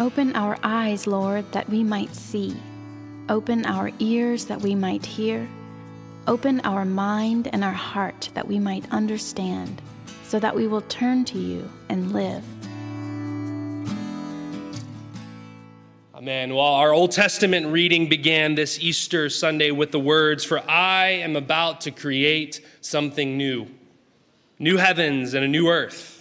Open our eyes, Lord, that we might see. Open our ears that we might hear. Open our mind and our heart that we might understand, so that we will turn to you and live. Amen. Well, our Old Testament reading began this Easter Sunday with the words, For I am about to create something new, new heavens and a new earth.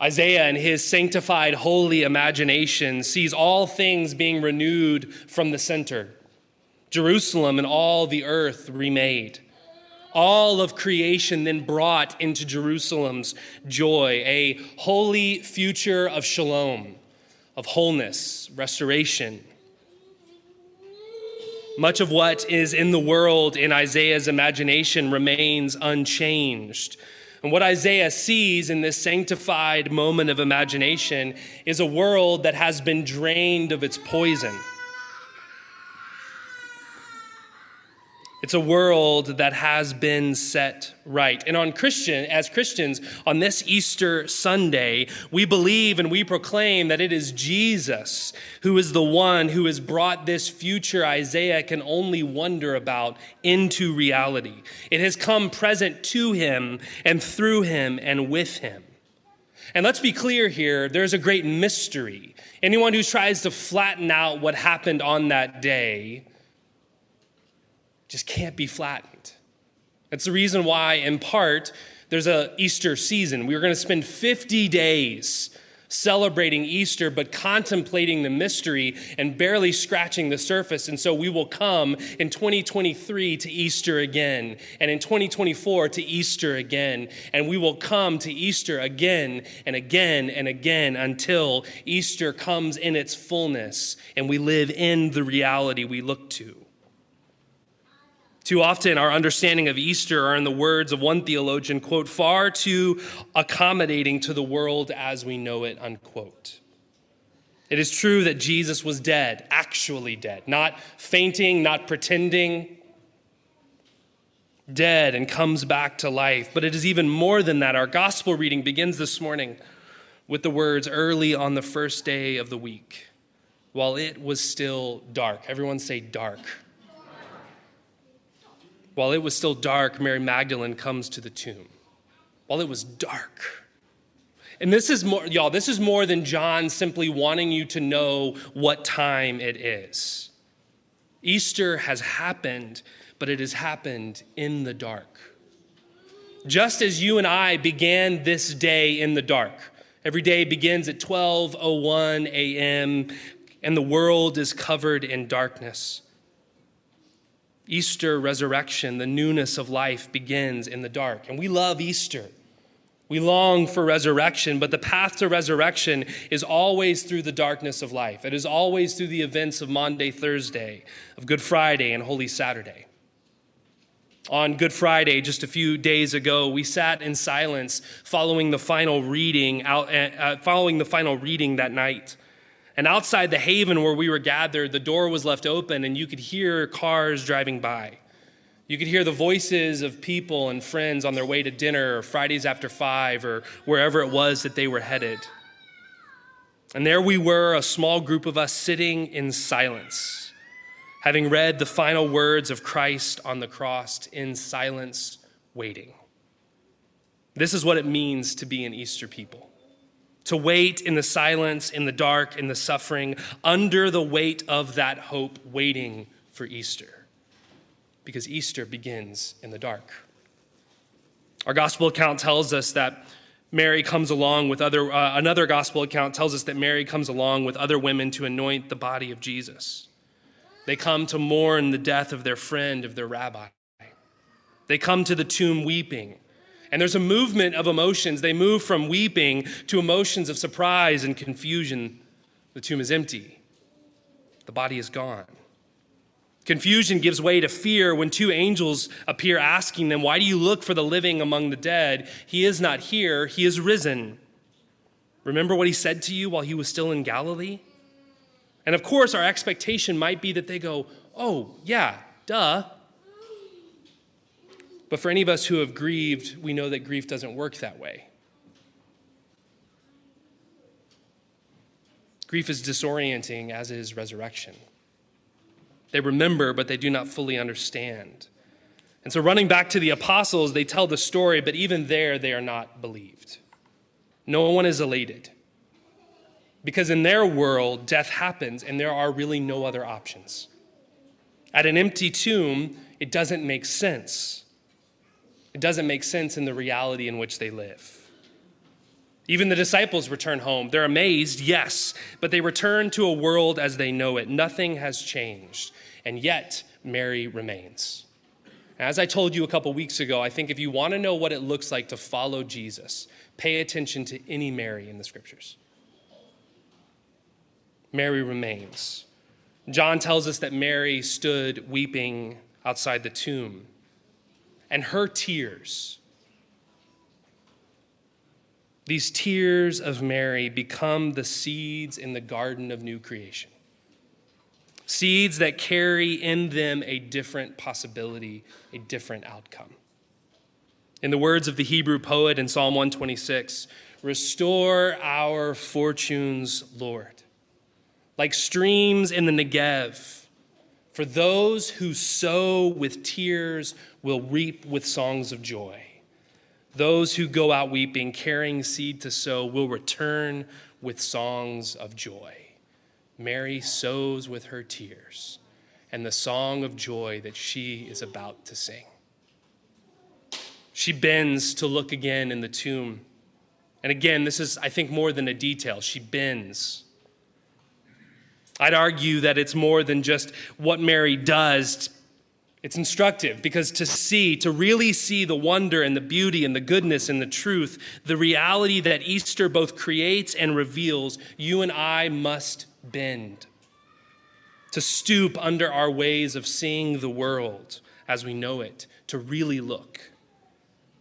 Isaiah, in his sanctified, holy imagination, sees all things being renewed from the center Jerusalem and all the earth remade. All of creation then brought into Jerusalem's joy, a holy future of shalom, of wholeness, restoration. Much of what is in the world in Isaiah's imagination remains unchanged. And what Isaiah sees in this sanctified moment of imagination is a world that has been drained of its poison. It's a world that has been set right. And on Christian, as Christians, on this Easter Sunday, we believe and we proclaim that it is Jesus who is the one who has brought this future Isaiah can only wonder about into reality. It has come present to him and through him and with him. And let's be clear here there's a great mystery. Anyone who tries to flatten out what happened on that day just can't be flattened. That's the reason why, in part, there's a Easter season. We are going to spend 50 days celebrating Easter, but contemplating the mystery and barely scratching the surface. And so we will come in 2023 to Easter again, and in 2024 to Easter again, and we will come to Easter again and again and again until Easter comes in its fullness and we live in the reality we look to. Too often, our understanding of Easter are, in the words of one theologian, quote, far too accommodating to the world as we know it, unquote. It is true that Jesus was dead, actually dead, not fainting, not pretending, dead and comes back to life. But it is even more than that. Our gospel reading begins this morning with the words, early on the first day of the week, while it was still dark. Everyone say dark. While it was still dark, Mary Magdalene comes to the tomb. While it was dark. And this is more, y'all, this is more than John simply wanting you to know what time it is. Easter has happened, but it has happened in the dark. Just as you and I began this day in the dark. Every day begins at 12:01 a.m. and the world is covered in darkness. Easter resurrection, the newness of life begins in the dark. And we love Easter. We long for resurrection, but the path to resurrection is always through the darkness of life. It is always through the events of Maundy, Thursday, of Good Friday, and Holy Saturday. On Good Friday, just a few days ago, we sat in silence following the final reading, out, uh, following the final reading that night. And outside the haven where we were gathered, the door was left open and you could hear cars driving by. You could hear the voices of people and friends on their way to dinner or Fridays after five or wherever it was that they were headed. And there we were, a small group of us sitting in silence, having read the final words of Christ on the cross in silence, waiting. This is what it means to be an Easter people to wait in the silence, in the dark, in the suffering, under the weight of that hope, waiting for Easter. Because Easter begins in the dark. Our gospel account tells us that Mary comes along with other, uh, another gospel account tells us that Mary comes along with other women to anoint the body of Jesus. They come to mourn the death of their friend, of their rabbi. They come to the tomb weeping and there's a movement of emotions. They move from weeping to emotions of surprise and confusion. The tomb is empty, the body is gone. Confusion gives way to fear when two angels appear asking them, Why do you look for the living among the dead? He is not here, he is risen. Remember what he said to you while he was still in Galilee? And of course, our expectation might be that they go, Oh, yeah, duh. But for any of us who have grieved, we know that grief doesn't work that way. Grief is disorienting, as is resurrection. They remember, but they do not fully understand. And so, running back to the apostles, they tell the story, but even there, they are not believed. No one is elated. Because in their world, death happens, and there are really no other options. At an empty tomb, it doesn't make sense. It doesn't make sense in the reality in which they live. Even the disciples return home. They're amazed, yes, but they return to a world as they know it. Nothing has changed, and yet Mary remains. As I told you a couple weeks ago, I think if you want to know what it looks like to follow Jesus, pay attention to any Mary in the scriptures. Mary remains. John tells us that Mary stood weeping outside the tomb, and her tears, these tears of Mary, become the seeds in the garden of new creation. Seeds that carry in them a different possibility, a different outcome. In the words of the Hebrew poet in Psalm 126, restore our fortunes, Lord, like streams in the Negev. For those who sow with tears will reap with songs of joy. Those who go out weeping, carrying seed to sow, will return with songs of joy. Mary sows with her tears and the song of joy that she is about to sing. She bends to look again in the tomb. And again, this is, I think, more than a detail. She bends. I'd argue that it's more than just what Mary does. It's instructive because to see, to really see the wonder and the beauty and the goodness and the truth, the reality that Easter both creates and reveals, you and I must bend. To stoop under our ways of seeing the world as we know it, to really look.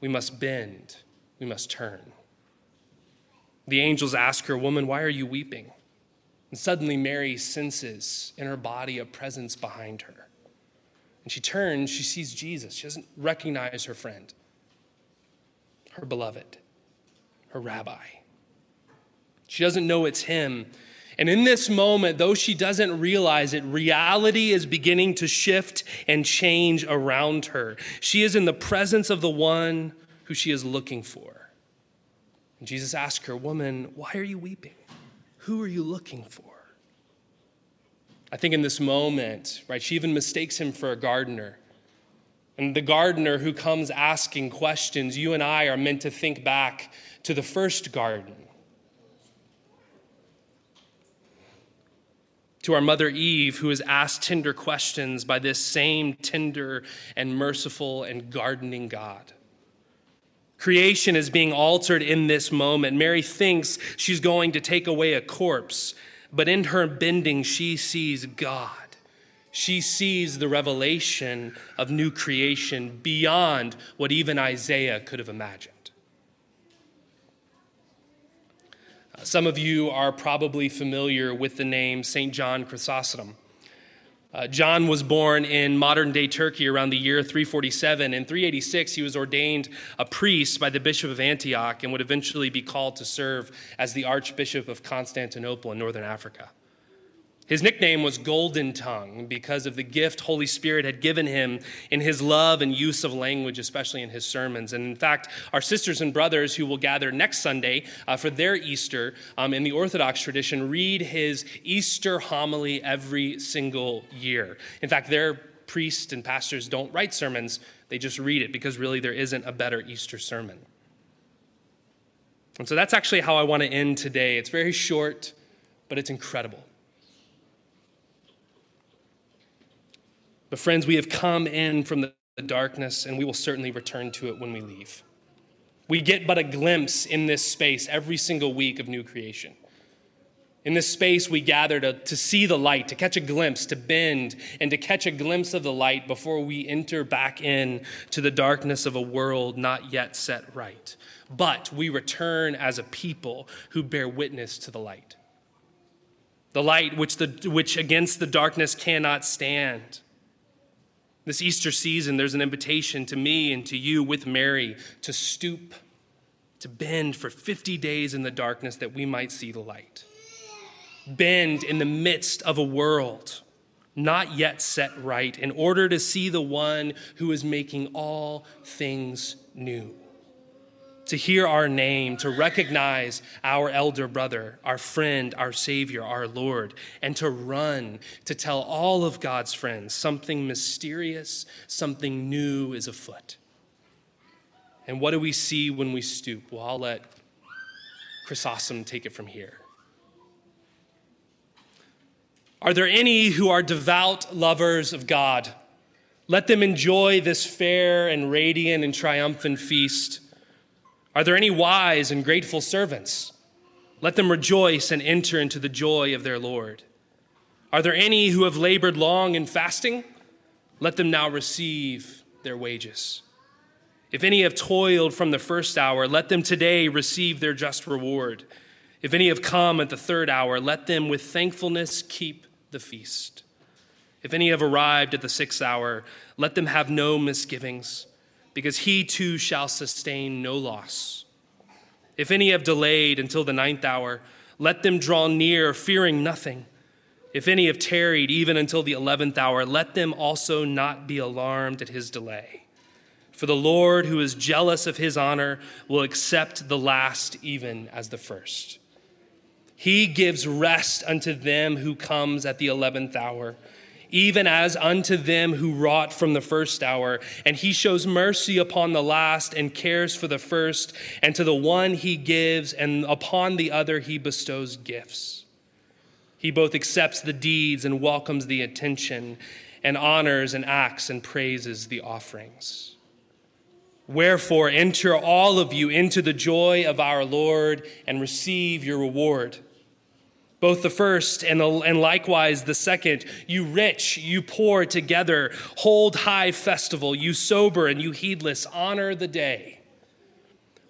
We must bend, we must turn. The angels ask her, Woman, why are you weeping? And suddenly Mary senses in her body a presence behind her. And she turns, she sees Jesus. She doesn't recognize her friend, her beloved, her rabbi. She doesn't know it's him. And in this moment, though she doesn't realize it, reality is beginning to shift and change around her. She is in the presence of the one who she is looking for. And Jesus asks her, Woman, why are you weeping? Who are you looking for? I think in this moment, right, she even mistakes him for a gardener. And the gardener who comes asking questions, you and I are meant to think back to the first garden. To our mother Eve, who is asked tender questions by this same tender and merciful and gardening God. Creation is being altered in this moment. Mary thinks she's going to take away a corpse, but in her bending, she sees God. She sees the revelation of new creation beyond what even Isaiah could have imagined. Uh, some of you are probably familiar with the name St. John Chrysostom. Uh, John was born in modern day Turkey around the year 347. In 386, he was ordained a priest by the Bishop of Antioch and would eventually be called to serve as the Archbishop of Constantinople in northern Africa. His nickname was Golden Tongue because of the gift Holy Spirit had given him in his love and use of language, especially in his sermons. And in fact, our sisters and brothers who will gather next Sunday uh, for their Easter um, in the Orthodox tradition read his Easter homily every single year. In fact, their priests and pastors don't write sermons, they just read it because really there isn't a better Easter sermon. And so that's actually how I want to end today. It's very short, but it's incredible. But, friends, we have come in from the darkness, and we will certainly return to it when we leave. We get but a glimpse in this space every single week of new creation. In this space, we gather to, to see the light, to catch a glimpse, to bend, and to catch a glimpse of the light before we enter back in to the darkness of a world not yet set right. But we return as a people who bear witness to the light. The light which, the, which against the darkness cannot stand. This Easter season, there's an invitation to me and to you with Mary to stoop, to bend for 50 days in the darkness that we might see the light. bend in the midst of a world not yet set right, in order to see the one who is making all things new. To hear our name, to recognize our elder brother, our friend, our Savior, our Lord, and to run to tell all of God's friends something mysterious, something new is afoot. And what do we see when we stoop? Well, I'll let Chrysostom take it from here. Are there any who are devout lovers of God? Let them enjoy this fair and radiant and triumphant feast. Are there any wise and grateful servants? Let them rejoice and enter into the joy of their Lord. Are there any who have labored long in fasting? Let them now receive their wages. If any have toiled from the first hour, let them today receive their just reward. If any have come at the third hour, let them with thankfulness keep the feast. If any have arrived at the sixth hour, let them have no misgivings, because he too shall sustain no loss. If any have delayed until the ninth hour, let them draw near, fearing nothing. If any have tarried even until the eleventh hour, let them also not be alarmed at his delay. For the Lord, who is jealous of his honor, will accept the last even as the first. He gives rest unto them who comes at the eleventh hour, even as unto them who wrought from the first hour. And he shows mercy upon the last and cares for the first, and to the one he gives, and upon the other he bestows gifts. He both accepts the deeds and welcomes the attention, and honors and acts and praises the offerings. Wherefore, enter all of you into the joy of our Lord and receive your reward both the first and, the, and likewise the second. You rich, you poor together, hold high festival. You sober and you heedless, honor the day.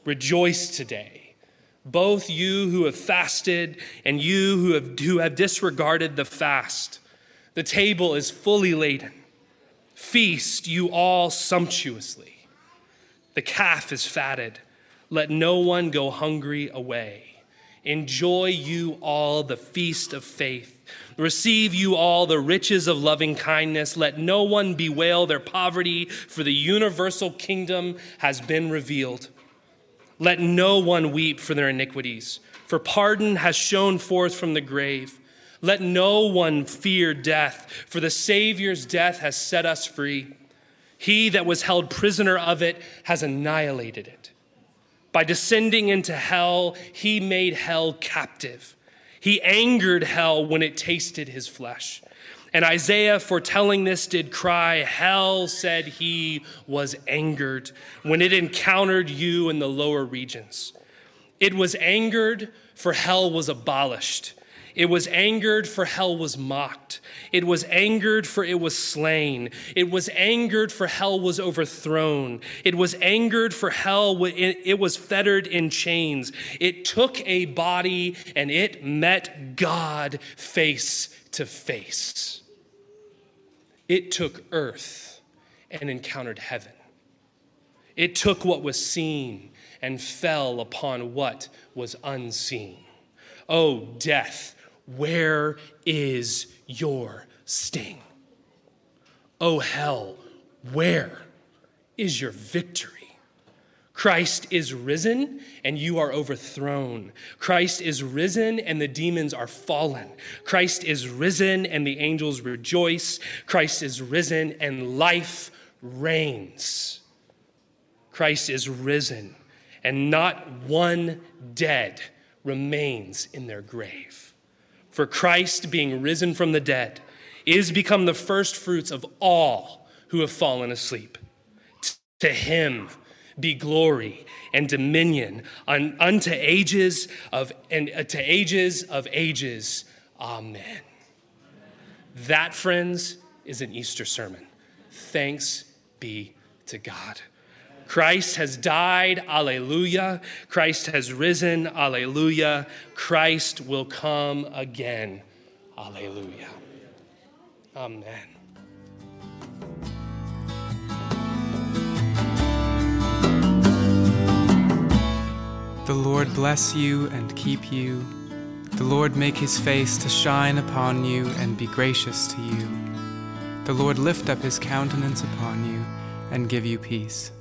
Rejoice today. Both you who have fasted and you who have, who have disregarded the fast. The table is fully laden. Feast you all sumptuously. The calf is fatted. Let no one go hungry away. Enjoy you all the feast of faith. Receive you all the riches of loving kindness. Let no one bewail their poverty, for the universal kingdom has been revealed. Let no one weep for their iniquities, for pardon has shone forth from the grave. Let no one fear death, for the Savior's death has set us free. He that was held prisoner of it has annihilated it. By descending into hell, he made hell captive. He angered hell when it tasted his flesh. And Isaiah, foretelling this, did cry, Hell, said he, was angered when it encountered you in the lower regions. It was angered, for hell was abolished. It was angered, for hell was mocked. It was angered, for it was slain. It was angered, for hell was overthrown. It was angered, for hell it was fettered in chains. It took a body and it met God face to face. It took earth and encountered heaven. It took what was seen and fell upon what was unseen. Oh, death, where is your sting? O oh, hell, where is your victory? Christ is risen and you are overthrown. Christ is risen and the demons are fallen. Christ is risen and the angels rejoice. Christ is risen and life reigns. Christ is risen and not one dead remains in their grave. For Christ, being risen from the dead, is become the first fruits of all who have fallen asleep. To him be glory and dominion unto ages of and uh, to ages of ages. Amen. That, friends, is an Easter sermon. Thanks be to God. Christ has died, alleluia. Christ has risen, alleluia. Christ will come again, alleluia. Amen. The Lord bless you and keep you. The Lord make his face to shine upon you and be gracious to you. The Lord lift up his countenance upon you and give you peace.